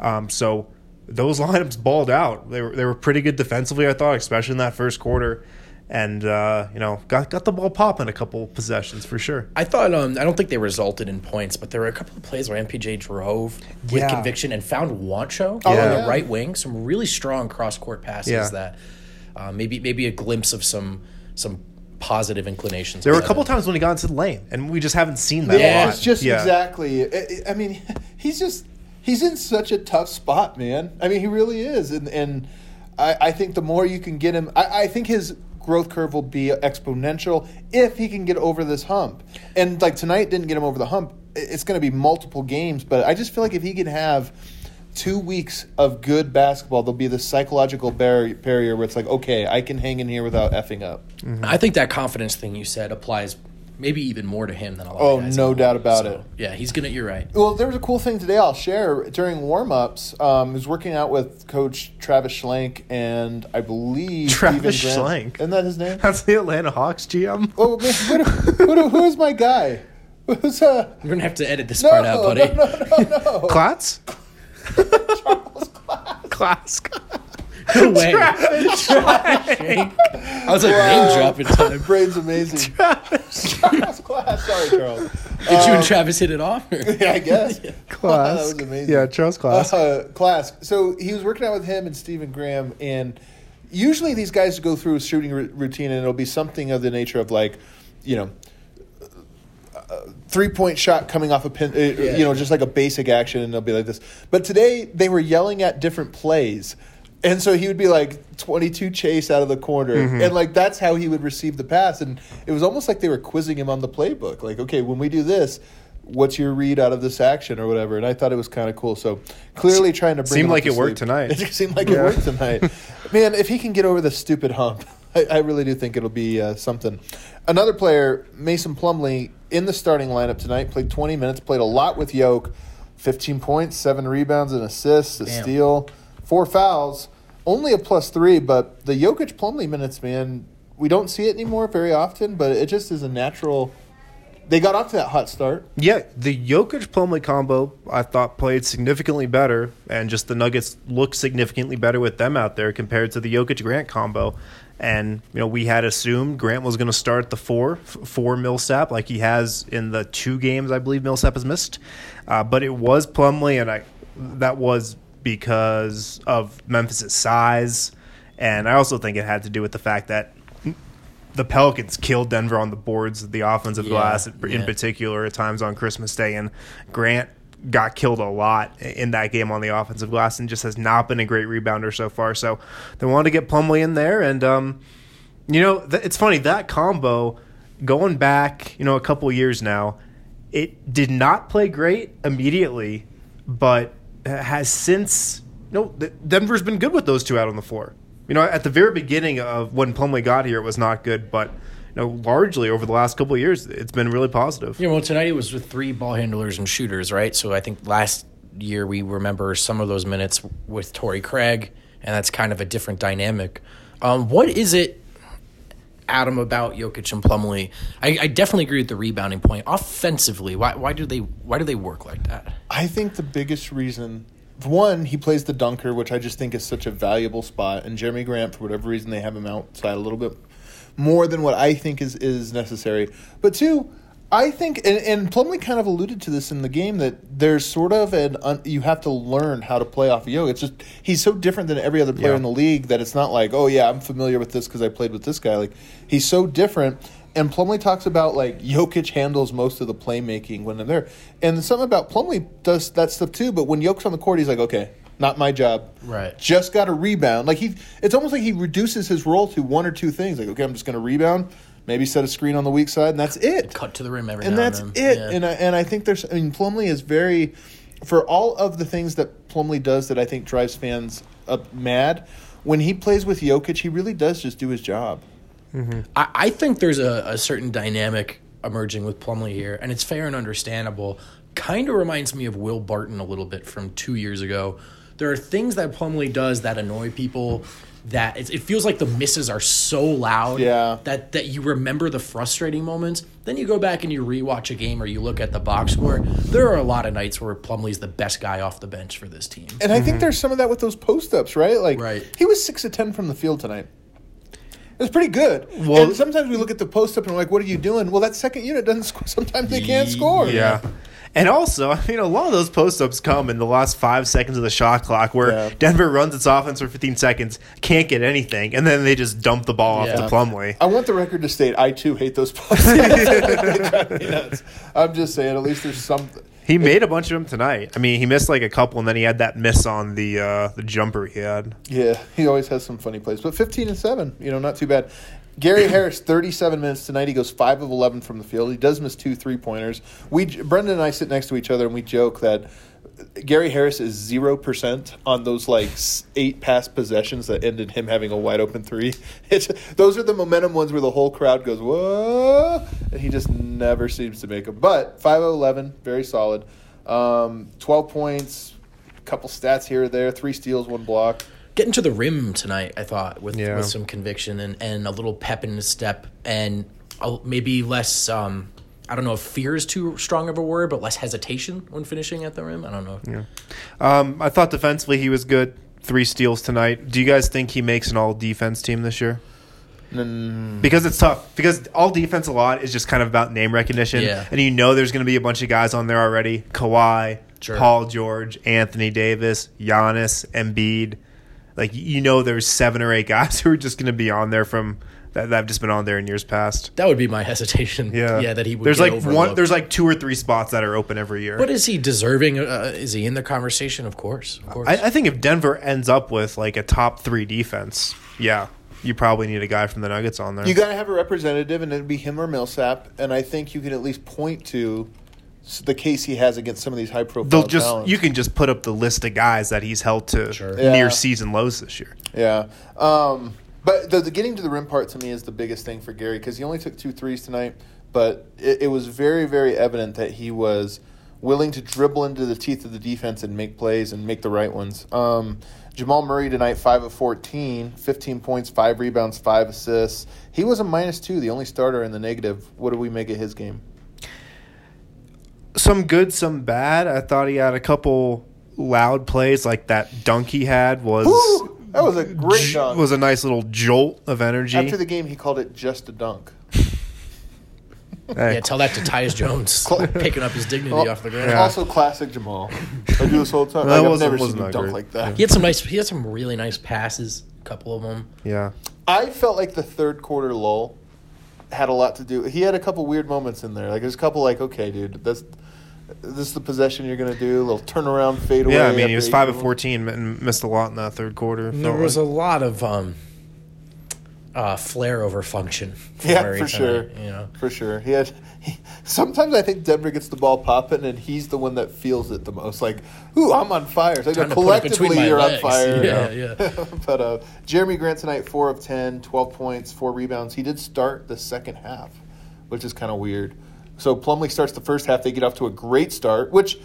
S5: Um, so those lineups balled out. They were they were pretty good defensively, I thought, especially in that first quarter. And uh, you know, got got the ball popping a couple possessions for sure.
S3: I thought um, I don't think they resulted in points, but there were a couple of plays where MPJ drove with
S5: Yeah.
S3: conviction and found Juancho
S2: Oh,
S3: on the right wing. Some really strong cross court passes
S5: Yeah.
S3: that uh, maybe maybe a glimpse of some some positive inclinations.
S5: There were a couple
S3: Evan.
S5: times when he got into the lane, and we just haven't seen that.
S2: Yeah,
S5: a lot.
S2: it's just
S5: Yeah.
S2: exactly. I, I mean, he's just he's in such a tough spot, man. I mean, he really is, and and I, I think the more you can get him, I, I think his growth curve will be exponential if he can get over this hump. And like tonight didn't get him over the hump. It's going to be multiple games, but I just feel like if he can have two weeks of good basketball, there'll be the psychological barrier, barrier where it's like, okay, I can hang in here without effing up.
S3: I think that confidence thing you said applies maybe even more to him than a lot.
S2: Oh,
S3: of guys Oh no
S2: doubt
S3: league.
S2: about
S3: So,
S2: it.
S3: Yeah, he's gonna. You're right.
S2: Well, there was a cool thing today I'll share during warm-ups. Um, I was working out with Coach Travis Schlenk and I believe
S5: Travis
S2: Steven Graham.
S5: Schlenk?
S2: Isn't that his name?
S5: That's the Atlanta Hawks GM.
S2: oh, man, who, who, who is my guy? Who's uh?
S3: We're gonna have to edit this
S2: No,
S3: part out, buddy.
S2: no, no, no, no.
S5: Klotz? Klotz.
S3: No way. I was like
S2: Wow.
S3: name dropping time.
S2: Brain's amazing. Charles Klotz. Sorry, Charles.
S3: Did you and Travis hit it off? or-
S2: Yeah, I guess.
S5: Class.
S2: that was amazing.
S5: Yeah, Charles Klotz.
S2: Uh, class. So he was working out with him and Stephen Graham, and usually these guys go through a shooting r- routine and it'll be something of the nature of like, you know, three point shot coming off a pin, uh, you know, just like a basic action, and they'll be like this. But today they were yelling at different plays. And so he would be like 22 chase out of the corner. And like that's how he would receive the pass. And it was almost like they were quizzing him on the playbook. Like, okay, when we do this, what's your read out of this action or whatever? And I thought it was kind of cool. So clearly trying to bring
S5: Seemed
S2: him up
S5: like
S2: to
S5: it worked tonight.
S2: It seemed like it worked tonight. Man, if he can get over the stupid hump, I, I really do think it'll be uh, something. Another player, Mason Plumlee, in the starting lineup tonight, played 20 minutes, played a lot with Yoke, 15 points, seven rebounds, and assists, a
S3: Damn.
S2: steal, four fouls, only a plus three. But the Jokic Plumlee minutes, man, we don't see it anymore very often, but it just is a natural. They got off to that hot start.
S5: Yeah, the Jokic Plumlee combo I thought played significantly better, and just the Nuggets looked significantly better with them out there compared to the Jokic Grant combo. And you know, we had assumed Grant was going to start the four for Millsap, like he has in the two games I believe Millsap has missed. Uh, but it was Plumlee, and I that was because of Memphis' size, and I also think it had to do with the fact that the Pelicans killed Denver on the boards, the offensive
S3: Yeah,
S5: glass in
S3: yeah.
S5: particular at times on Christmas Day, and Grant got killed a lot in that game on the offensive glass and just has not been a great rebounder so far. So they wanted to get Plumlee in there, and um, you know th- it's funny that combo going back, you know, a couple years now, it did not play great immediately, but has since. No, th- Denver's been good with those two out on the floor. You know, at the very beginning of when Plumlee got here, it was not good, but you know, largely over the last couple of years, it's been really positive.
S3: You know, well, tonight it was with three ball handlers and shooters, right? So I think last year we remember some of those minutes with Torrey Craig, and that's kind of a different dynamic. Um, what is it, Adam, about Jokic and Plumlee? I, I definitely agree with the rebounding point. Offensively, why why do they why do they work like that?
S2: I think the biggest reason, one, he plays the dunker, which I just think is such a valuable spot, and Jerami Grant, for whatever reason, they have him outside a little bit more than what I think is is necessary. But two, I think, and, and Plumlee kind of alluded to this in the game that there's sort of an un, you have to learn how to play off of Yo. It's just he's so different than every other player
S5: Yeah.
S2: in the league that it's not like, oh yeah, I'm familiar with this because I played with this guy. Like he's so different. And Plumlee talks about like Jokic handles most of the playmaking when they're there, and something about Plumlee does that stuff too. But when Jokic's on the court, he's like, okay, not my job.
S3: Right.
S2: Just got to rebound. Like he, it's almost like he reduces his role to one or two things. Like, okay, I'm just going to rebound, maybe set a screen on the weak side, and that's it.
S3: Cut to the rim every
S2: and
S3: now
S2: that's
S3: and
S2: it.
S3: Yeah.
S2: And I, and I think there's. I mean, Plumlee is very, for all of the things that Plumlee does that I think drives fans up mad. When he plays with Jokic, he really does just do his job. Mm-hmm.
S3: I, I think there's a, a certain dynamic emerging with Plumlee here, and it's fair and understandable. Kind of reminds me of Will Barton a little bit from two years ago. There are things that Plumlee does that annoy people. That it, it feels like the misses are so loud
S2: Yeah.
S3: that that you remember the frustrating moments. Then you go back and you rewatch a game or you look at the box score. There are a lot of nights where Plumlee's the best guy off the bench for this team.
S2: And I think mm-hmm. there's some of that with those post ups, right? Like,
S3: Right.
S2: he was six of ten from the field tonight. It was pretty good.
S5: Well-
S2: and sometimes we look at the post up and we're like, "What are you doing?" Well, that second unit doesn't score. Sometimes they can't score.
S5: Yeah. And also, I mean, a lot of those post ups come in the last five seconds of the shot clock where
S2: Yeah.
S5: Denver runs its offense for 15 seconds, can't get anything, and then they just dump the ball
S3: Yeah.
S5: off to Plumlee.
S2: I want the record to state I too hate those post ups. They drive me nuts. I'm just saying, at least there's some.
S5: He made a bunch of them tonight. I mean, he missed like a couple, and then he had that miss on the uh, the jumper he had.
S2: Yeah, he always has some funny plays. But 15 and 7, you know, not too bad. Gary Harris, 37 minutes tonight. He goes 5 of 11 from the field. He does miss two three pointers. We Brendan and I sit next to each other and we joke that Gary Harris is 0% on those like eight pass possessions that ended him having a wide open three. It's, those are the momentum ones where the whole crowd goes, whoa, and he just never seems to make them. But 5 of 11, very solid. Um, 12 points, couple stats here or there, three steals, one block.
S3: Getting to the rim tonight. I thought with
S5: Yeah.
S3: with some conviction and, and a little pep in his step and a, maybe less. Um, I don't know if fear is too strong of a word, but less hesitation when finishing at the rim. I don't know.
S5: Um, I thought defensively he was good. Three steals tonight. Do you guys think he makes an all defense team this year? Because it's tough. Because all defense a lot is just kind of about name recognition.
S3: Yeah.
S5: And you know there's going to be a bunch of guys on there already. Kawhi,
S3: Sure.
S5: Paul George, Anthony Davis, Giannis, Embiid. Like you know there's seven or eight guys who are just going to be on there from that, that have just been on there in years past.
S3: That would be my hesitation.
S5: Yeah,
S3: yeah, that he would.
S5: There's
S3: get
S5: like one. There's like two or three spots that are open every year.
S3: But is he deserving? Uh, is he in the conversation? Of course, of course.
S5: I, I think if Denver ends up with like a top three defense, yeah, you probably need a guy from the Nuggets on there.
S2: You got to have a representative, and it'd be him or Millsap. And I think you can at least point to s- the case he has against some of these high profile.
S5: They'll just
S2: talents.
S5: you can just put up the list of guys that he's held to
S3: Sure.
S2: Yeah.
S5: near season lows this year.
S2: Yeah. Um, but the, the getting to the rim part to me is the biggest thing for Gary because he only took two threes tonight, but it, it was very, very evident that he was willing to dribble into the teeth of the defense and make plays and make the right ones. Um, Jamal Murray tonight, 5 of 14, 15 points, 5 rebounds, 5 assists. He was a minus 2, the only starter in the negative. What do we make of his game?
S5: Some good, some bad. I thought he had a couple loud plays, like that dunk he had was
S2: Woo! That was a great
S5: j-
S2: dunk.
S5: was a nice little jolt of energy.
S2: After the game, he called it just a dunk.
S3: Yeah, tell that to Tyus Jones picking up his dignity
S2: Well,
S3: off the ground.
S5: Yeah.
S2: Also, classic Jamal. I do this all the time. Like, I've
S5: wasn't-
S2: never seen him dunk
S5: great.
S2: like that.
S3: He had some nice. He had some really nice passes. A couple of them.
S5: yeah.
S2: I felt like the third quarter lull had a lot to do. He had a couple weird moments in there. Like there's a couple like, okay, dude, that's this is the possession you're gonna do. A little turnaround fade away.
S5: Yeah, I mean, he was five of fourteen and missed a lot in that third quarter.
S3: There
S5: Felt
S3: was a lot of um, uh, flare over function. from
S2: Yeah,
S3: Murray
S2: for sure.
S3: tonight, You know,
S2: For sure, he had. He, sometimes I think Denver gets the ball popping, and he's the one that feels it the most. Like, ooh, I'm on fire. It's like
S3: Trying to put it between
S2: collectively, you're
S3: legs.
S2: on fire.
S3: Yeah, yeah.
S2: but uh, Jerami Grant tonight, 4 of 10, 12 points, 4 rebounds. He did start the second half, which is kind of weird. So Plumlee starts the first half. They get off to a great start, which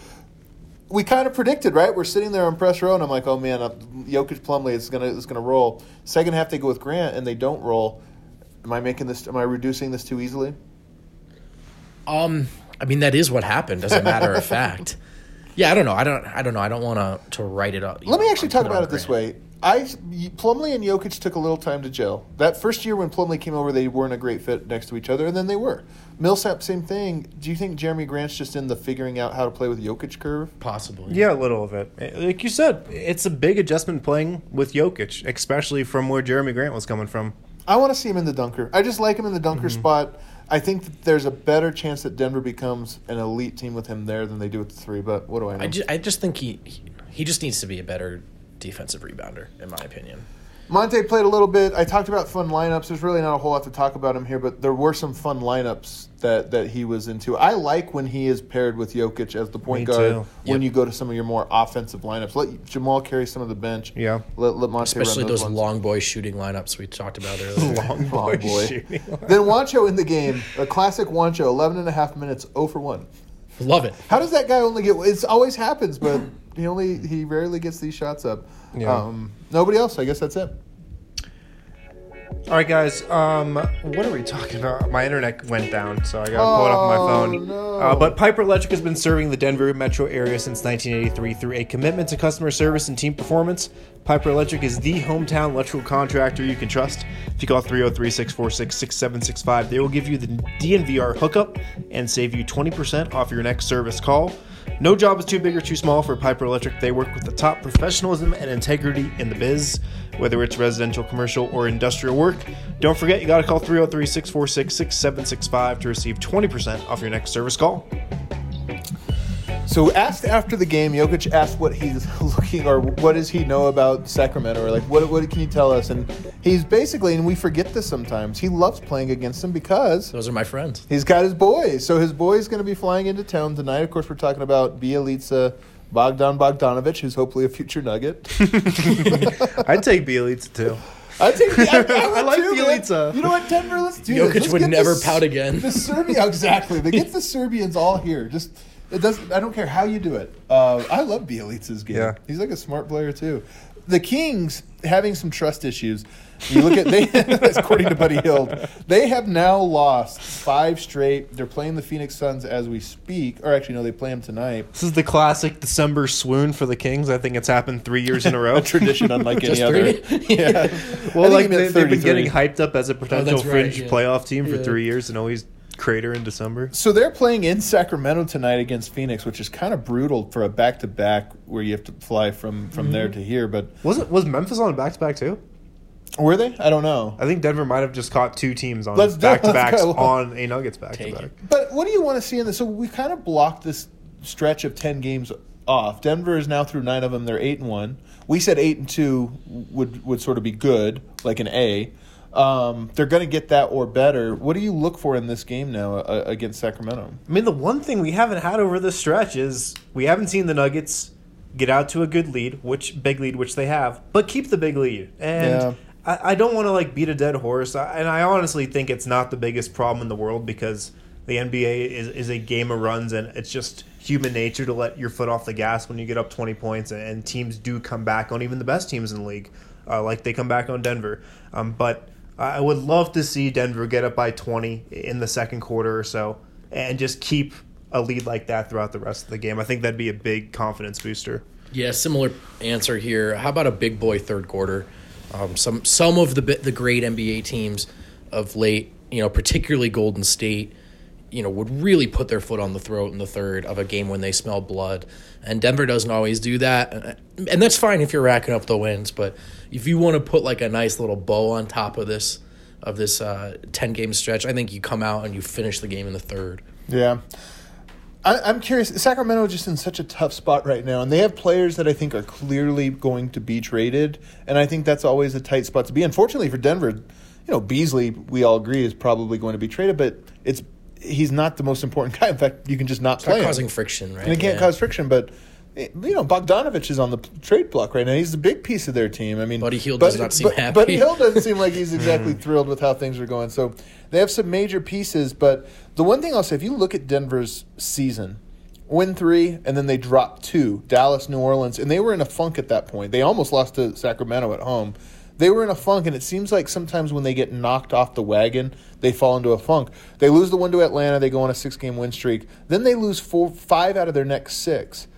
S2: we kind of predicted, right? We're sitting there on press row, and I'm like, oh man, uh, Jokic Plumlee is gonna is gonna roll. Second half they go with Grant, and they don't roll. Am I making this? Am I reducing this too easily?
S3: Um, I mean that is what happened. As a matter of fact, yeah. I don't know. I don't. I don't know. I don't want to to write it up.
S2: Let me actually talk about it this way. I Plumlee and Jokic took a little time to gel. That first year when Plumlee came over, they weren't a great fit next to each other, and then they were. Millsap, same thing. Do you think Jerami Grant's just in the figuring out how to play with Jokic curve?
S3: Possibly.
S5: Yeah, a little of it. Like you said, it's a big adjustment playing with Jokic, especially from where Jerami Grant was coming from.
S2: I want to see him in the dunker. I just like him in the dunker mm-hmm. spot. I think that there's a better chance that Denver becomes an elite team with him there than they do with the three. But what do I know?
S3: I just, I just think he, he he just needs to be a better defensive rebounder, in my opinion.
S2: Monte played a little bit. I talked about fun lineups. There's really not a whole lot to talk about him here, but there were some fun lineups that, that he was into. I like when he is paired with Jokic as the point
S5: Me
S2: guard
S5: too.
S2: when
S3: Yep.
S2: you go to some of your more offensive lineups. Let Jamal carry some of the bench.
S5: Yeah.
S2: Let, let Monte
S3: Especially
S2: run
S3: those
S2: ones.
S3: long boy shooting lineups we talked about earlier.
S5: Long
S2: boy
S5: boy
S2: shooting.
S5: shooting.
S2: Then Juancho in the game, a classic Juancho, 11 and a half minutes, 0 for 1.
S3: Love it.
S2: How does that guy only get? It always happens, but he only he rarely gets these shots up.
S5: Yeah.
S2: Um, nobody else. I guess that's it.
S5: All right, guys. Um, what are we talking about? My internet went down, so I got to pull it up on my
S2: Oh,
S5: phone.
S2: no.
S5: Uh, but Piper Electric has been serving the Denver metro area since 1983 through a commitment to customer service and team performance. Piper Electric is the hometown electrical contractor you can trust. If you call 303 646 6765, they will give you the DNVR hookup and save you 20% off your next service call. No job is too big or too small for Piper Electric. They work with the top professionalism and integrity in the biz, whether it's residential, commercial, or industrial work. Don't forget, you got to call 303 646 6765 to receive 20% off your next service call.
S2: So asked after the game, Jokic asked what he's looking or what does he know about Sacramento or like what what can you tell us? And he's basically and we forget this sometimes. He loves playing against them because
S3: Those are my friends.
S2: he's got his boys. So his boy's going to be flying into town tonight. Of course, we're talking about Bjelica, Bogdan Bogdanovich, who's hopefully a future Nugget.
S5: I'd take Bjelica too.
S2: I think I, I,
S5: I like
S2: too.
S5: Bjelica.
S2: You know what, Denver? Let's do
S3: Jokic
S2: this. Let's
S3: would never
S2: the-
S3: pout again.
S2: The Serbia, exactly. They get the Serbians all here. Just it doesn't. I don't care how you do it. Uh, I love Bjelica's game.
S5: Yeah.
S2: he's like a smart player too. The Kings having some trust issues. You look at they, according to Buddy Hield, they have now lost five straight. They're playing the Phoenix Suns as we speak, or actually, no, they play them tonight.
S5: This is the classic December swoon for the Kings. I think it's happened three years in a row.
S2: A tradition unlike any other. Yeah.
S5: Well, like
S2: he
S5: they, they've been getting hyped up as a potential
S3: that's right,
S5: fringe
S3: yeah.
S5: playoff team for
S3: Yeah.
S5: three years and always crater in December.
S2: So they're playing in Sacramento tonight against Phoenix, which is kind of brutal for a back to back where you have to fly from from there mm-hmm. to here. But
S5: Was it was Memphis on a back to back too?
S2: were they? I don't know.
S5: I think Denver might have just caught two teams on
S2: Let's
S5: back to
S2: let's
S5: backs on a Nuggets back to back.
S2: But what do you want to see in this? So we kind of blocked this stretch of ten games off. Denver is now through nine of them. They're eight and one. We said eight and two would would sort of be good, like an A. Um, they're going to get that or better. What do you look for in this game now uh, against Sacramento?
S5: I mean, the one thing we haven't had over this stretch is we haven't seen the Nuggets get out to a good lead, which big lead, which they have, but keep the big lead. And
S2: Yeah.
S5: I, I don't want to like beat a dead horse, I, and I honestly think it's not the biggest problem in the world because the NBA is, is a game of runs, and it's just human nature to let your foot off the gas when you get up twenty points, and, and teams do come back on even the best teams in the league, uh, like they come back on Denver. Um, but I would love to see Denver get up by 20 in the second quarter or so and just keep a lead like that throughout the rest of the game. I think that'd be a big confidence booster.
S3: Yeah, similar answer here. How about a big boy third quarter? Um, some some of the the great NBA teams of late, you know, particularly Golden State, you know, would really put their foot on the throat in the third of a game when they smell blood. And Denver doesn't always do that, and that's fine if you're racking up the wins. But if you want to put like a nice little bow on top of this of this uh, ten game stretch, I think you come out and you finish the game in the third.
S2: Yeah. I, I'm curious. Sacramento is just in such a tough spot right now, and they have players that I think are clearly going to be traded, and I think that's always a tight spot to be. Unfortunately for Denver, you know Beasley, we all agree is probably going to be traded, but it's he's not the most important guy. In fact, you can just not
S3: Start
S2: play him.
S3: causing friction, right?
S2: and it can't
S3: Yeah.
S2: cause friction. But Eh, you know, Bogdanovich is on the trade block right now. He's the big piece of their team. I mean,
S3: Buddy
S2: but-
S3: does not seem
S2: but,
S3: happy.
S2: Buddy Hield doesn't seem like he's exactly thrilled with how things are going. So they have some major pieces. But the one thing I'll say, if you look at Denver's season, win three and then they dropped two, Dallas, New Orleans, and they were in a funk at that point. They almost lost to Sacramento at home. They were in a funk, and it seems like sometimes when they get knocked off the wagon, they fall into a funk. They lose the one to Atlanta, they go on a six-game win streak. Then they lose four, five out of their next six.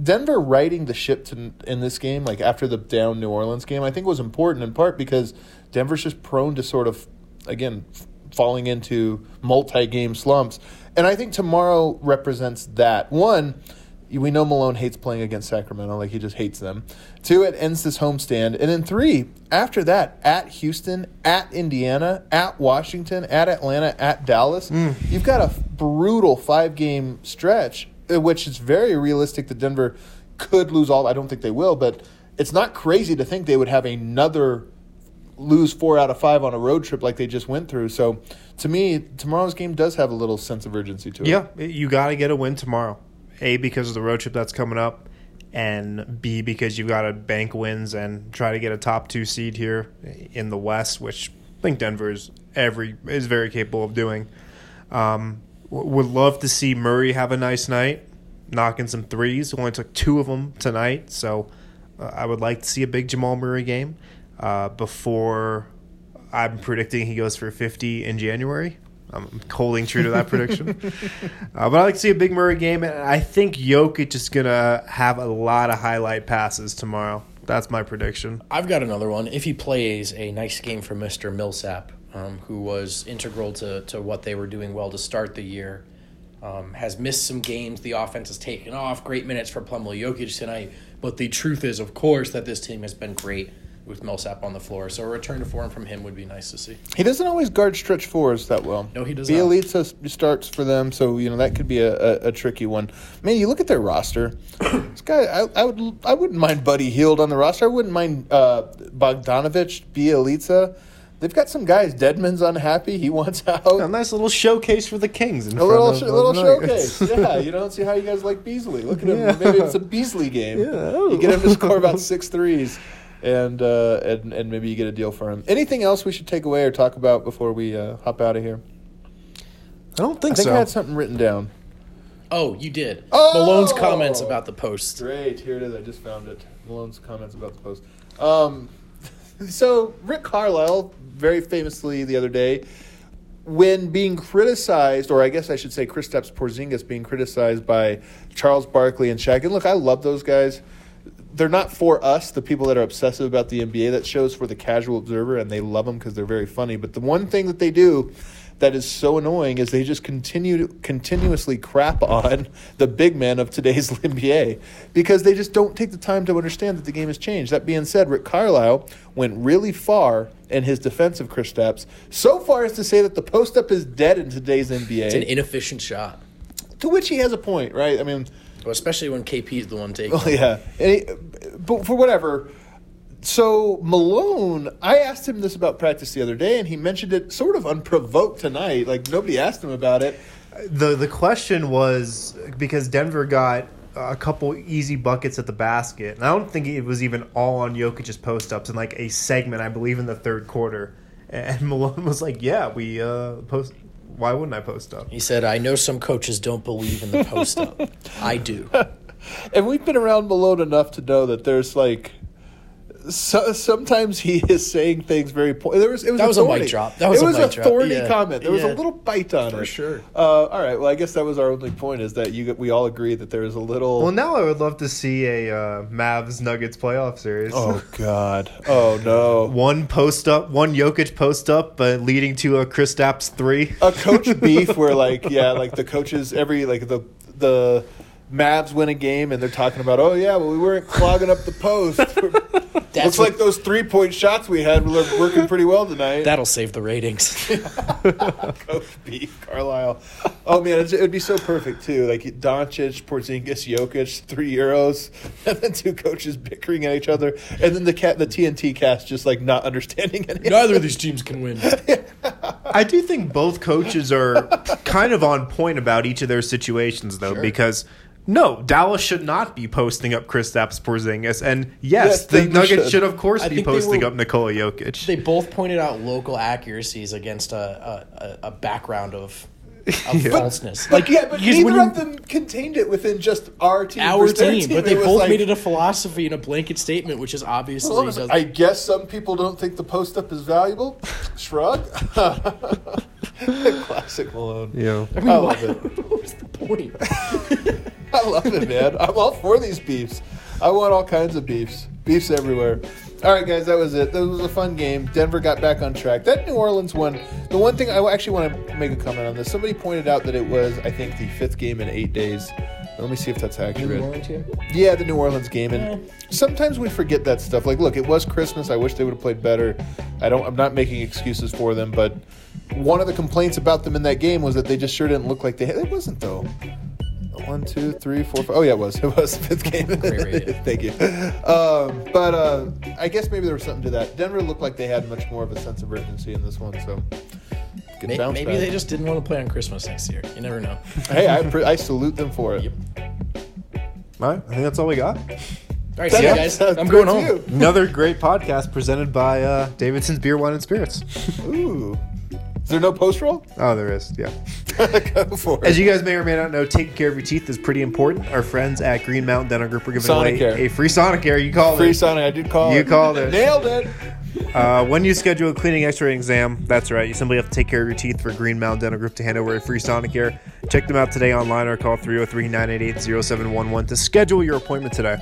S2: Denver riding the ship to, in this game, like after the down New Orleans game, I think was important in part because Denver's just prone to sort of, again, falling into multi-game slumps. And I think tomorrow represents that. One, we know Malone hates playing against Sacramento, like he just hates them. Two, it ends this homestand. And then three, after that, at Houston, at Indiana, at Washington, at Atlanta, at Dallas, mm. you've got a brutal five game stretch, which is very realistic that Denver could lose all. I don't think they will, but it's not crazy to think they would have another lose four out of five on a road trip like they just went through. So to me, tomorrow's game does have a little sense of urgency to it.
S5: Yeah, you got to get a win tomorrow. A because of the road trip that's coming up, and B because you've got to bank wins and try to get a top two seed here in the West, which I think Denver is every is very capable of doing. Um, would love to see Murray have a nice night, knocking some threes. Only took two of them tonight, so uh, I would like to see a big Jamal Murray game uh, before I'm predicting he goes for 50 in January. I'm holding true to that prediction. Uh, but I like to see a big Murray game, and I think Jokic is going to have a lot of highlight passes tomorrow. That's my prediction.
S3: I've got another one. If he plays a nice game for Mr. Millsap, um, who was integral to, to what they were doing well to start the year, um, has missed some games. The offense has taken off. Great minutes for Plumlee Jokic tonight. But the truth is, of course, that this team has been great with Millsap on the floor. So a return to form from him would be nice to see.
S2: He doesn't always guard stretch fours that well.
S3: No, he does.
S2: Bjelica starts for them, so you know that could be a, a, a tricky one. Man, you look at their roster. this guy, I, I would, I wouldn't mind Buddy Hield on the roster. I wouldn't mind uh, Bogdanovich, Bjelica. They've got some guys. Dedmon's unhappy. He wants out.
S5: A nice little showcase for the Kings. In
S2: A
S5: front
S2: little,
S5: of,
S2: sh-
S5: of
S2: little showcase. yeah, you don't see how you guys like Beasley. Look at him.
S5: Yeah.
S2: Maybe it's a Beasley game.
S5: Yeah.
S2: You get him to score about six threes, and, uh, and and maybe you get a deal for him. Anything else we should take away or talk about before we uh, hop out of here?
S5: I don't think,
S2: I think
S5: so.
S2: I had something written down.
S3: Oh, you did.
S2: Oh!
S3: Malone's comments about the post.
S2: Great, here it is. I just found it. Malone's comments about the post. Um, so Rick Carlisle, very famously the other day, when being criticized, or I guess I should say Kristaps Porzingis being criticized by Charles Barkley and Shaq. And look, I love those guys. They're not for us, the people that are obsessive about the NBA. That shows for the casual observer, and they love them because they're very funny. But the one thing that they do, that is so annoying is they just continue to continuously crap on the big men of today's NBA because they just don't take the time to understand that the game has changed. That being said, Rick Carlisle went really far in his defense of Kristaps, so far as to say that the post up is dead in today's NBA.
S3: It's an inefficient shot,
S2: to which he has a point, right? I mean,
S3: well, especially when KP is the one taking.
S2: Oh yeah, he, but for whatever. So Malone, I asked him this about practice the other day, and he mentioned it sort of unprovoked tonight. Like nobody asked him about it.
S5: The the question was because Denver got a couple easy buckets at the basket, and I don't think it was even all on Jokic's post ups in like a segment, I believe, in the third quarter. And Malone was like, "Yeah, we uh, post. Why wouldn't I post up?"
S3: He said, "I know some coaches don't believe in the post up. I do."
S2: And we've been around Malone enough to know that there's like. So, sometimes he is saying things very. Po- there was it was
S3: That
S2: a
S3: was a mic drop. That was
S2: it
S3: a
S2: was a thorny
S3: Yeah.
S2: comment. There was a little bite on
S3: For
S2: it.
S3: For sure.
S2: Uh, all right. Well, I guess that was our only point is that you we all agree that there is a little.
S5: Well, now I would love to see a uh, Mavs Nuggets playoff series.
S2: oh God. Oh no.
S5: One post up, one Jokic post up, but leading to a Kristaps three.
S2: a coach beef where like yeah like the coaches every like the the Mavs win a game and they're talking about oh yeah well we weren't clogging up the post. Looks
S3: what-
S2: like those three point shots we had were working pretty well tonight.
S3: That'll save the ratings.
S2: coach beef Carlisle. Oh man, it would be so perfect too. Like Doncic, Porzingis, Jokic, three euros, and then two coaches bickering at each other, and then the cat the TNT cast just like not understanding any.
S3: Neither of these teams can win.
S5: I do think both coaches are kind of on point about each of their situations, though, because no, Dallas should not be posting up Kristaps Porzingis, and yes,
S2: Yes,
S5: the Nuggets
S2: should.
S5: should. of course,
S3: I
S5: be posting
S3: were-
S5: up Nikola Jokic.
S3: They both pointed out local accuracies against a a, a, a background of, of falseness.
S2: Like yeah, but neither
S3: you-
S2: of them contained it within just our team.
S3: our
S2: versus their
S3: team, but they both
S2: like-
S3: made it a philosophy and a blanket statement, which is obviously
S2: Hold on a sec.
S3: does-
S2: I guess some people don't think the post up is valuable. Shrug. Classic Malone.
S5: yeah.
S3: I mean,
S2: I
S3: what,
S2: love it.
S3: what was the point?
S2: I love it, man. I'm all for these beefs. I want all kinds of beefs. Beefs everywhere. All right, guys, that was it. That was a fun game. Denver got back on track. That New Orleans one, the one thing I actually want to make a comment on this. Somebody pointed out that it was, I think, the fifth game in eight days. Let me see if that's accurate. Yeah, the New Orleans game, and sometimes we forget that stuff. Like, look, it was Christmas. I wish they would have played better. I don't. I'm not making excuses for them, but one of the complaints about them in that game was that they just sure didn't look like they. had It wasn't though. One, two, three, four, five. Oh yeah, it was. It was fifth game.
S3: rating.
S2: Thank you. Um, but uh, I guess maybe there was something to that. Denver looked like they had much more of a sense of urgency in this one. So good
S3: May-
S2: bounce
S3: Maybe
S2: back.
S3: they just didn't want to play on Christmas next year. You never know.
S2: Hey, I, pre- I salute them for it.
S3: Yep.
S5: All right, I think that's all we got.
S3: All right, see you guys. I'm going
S2: good
S3: home.
S5: Another great podcast presented by uh, Davidson's Beer, Wine, and Spirits.
S2: Ooh. Is there no post roll?
S5: Oh, there is. Yeah.
S2: Go for it.
S5: As you guys may or may not know, taking care of your teeth is pretty important. Our friends at Green Mountain Dental Group are giving
S2: Sonicare.
S5: away a free Sonicare. You called it.
S2: Free
S5: it.
S2: Sonic, I did call
S5: You
S2: it.
S5: called it.
S2: Nailed it.
S5: Uh, when you schedule a cleaning, X-ray, exam, that's right. You simply have to take care of your teeth for Green Mountain Dental Group to hand over a free Sonicare. Check them out today online or call 303-988-0711 to schedule your appointment today.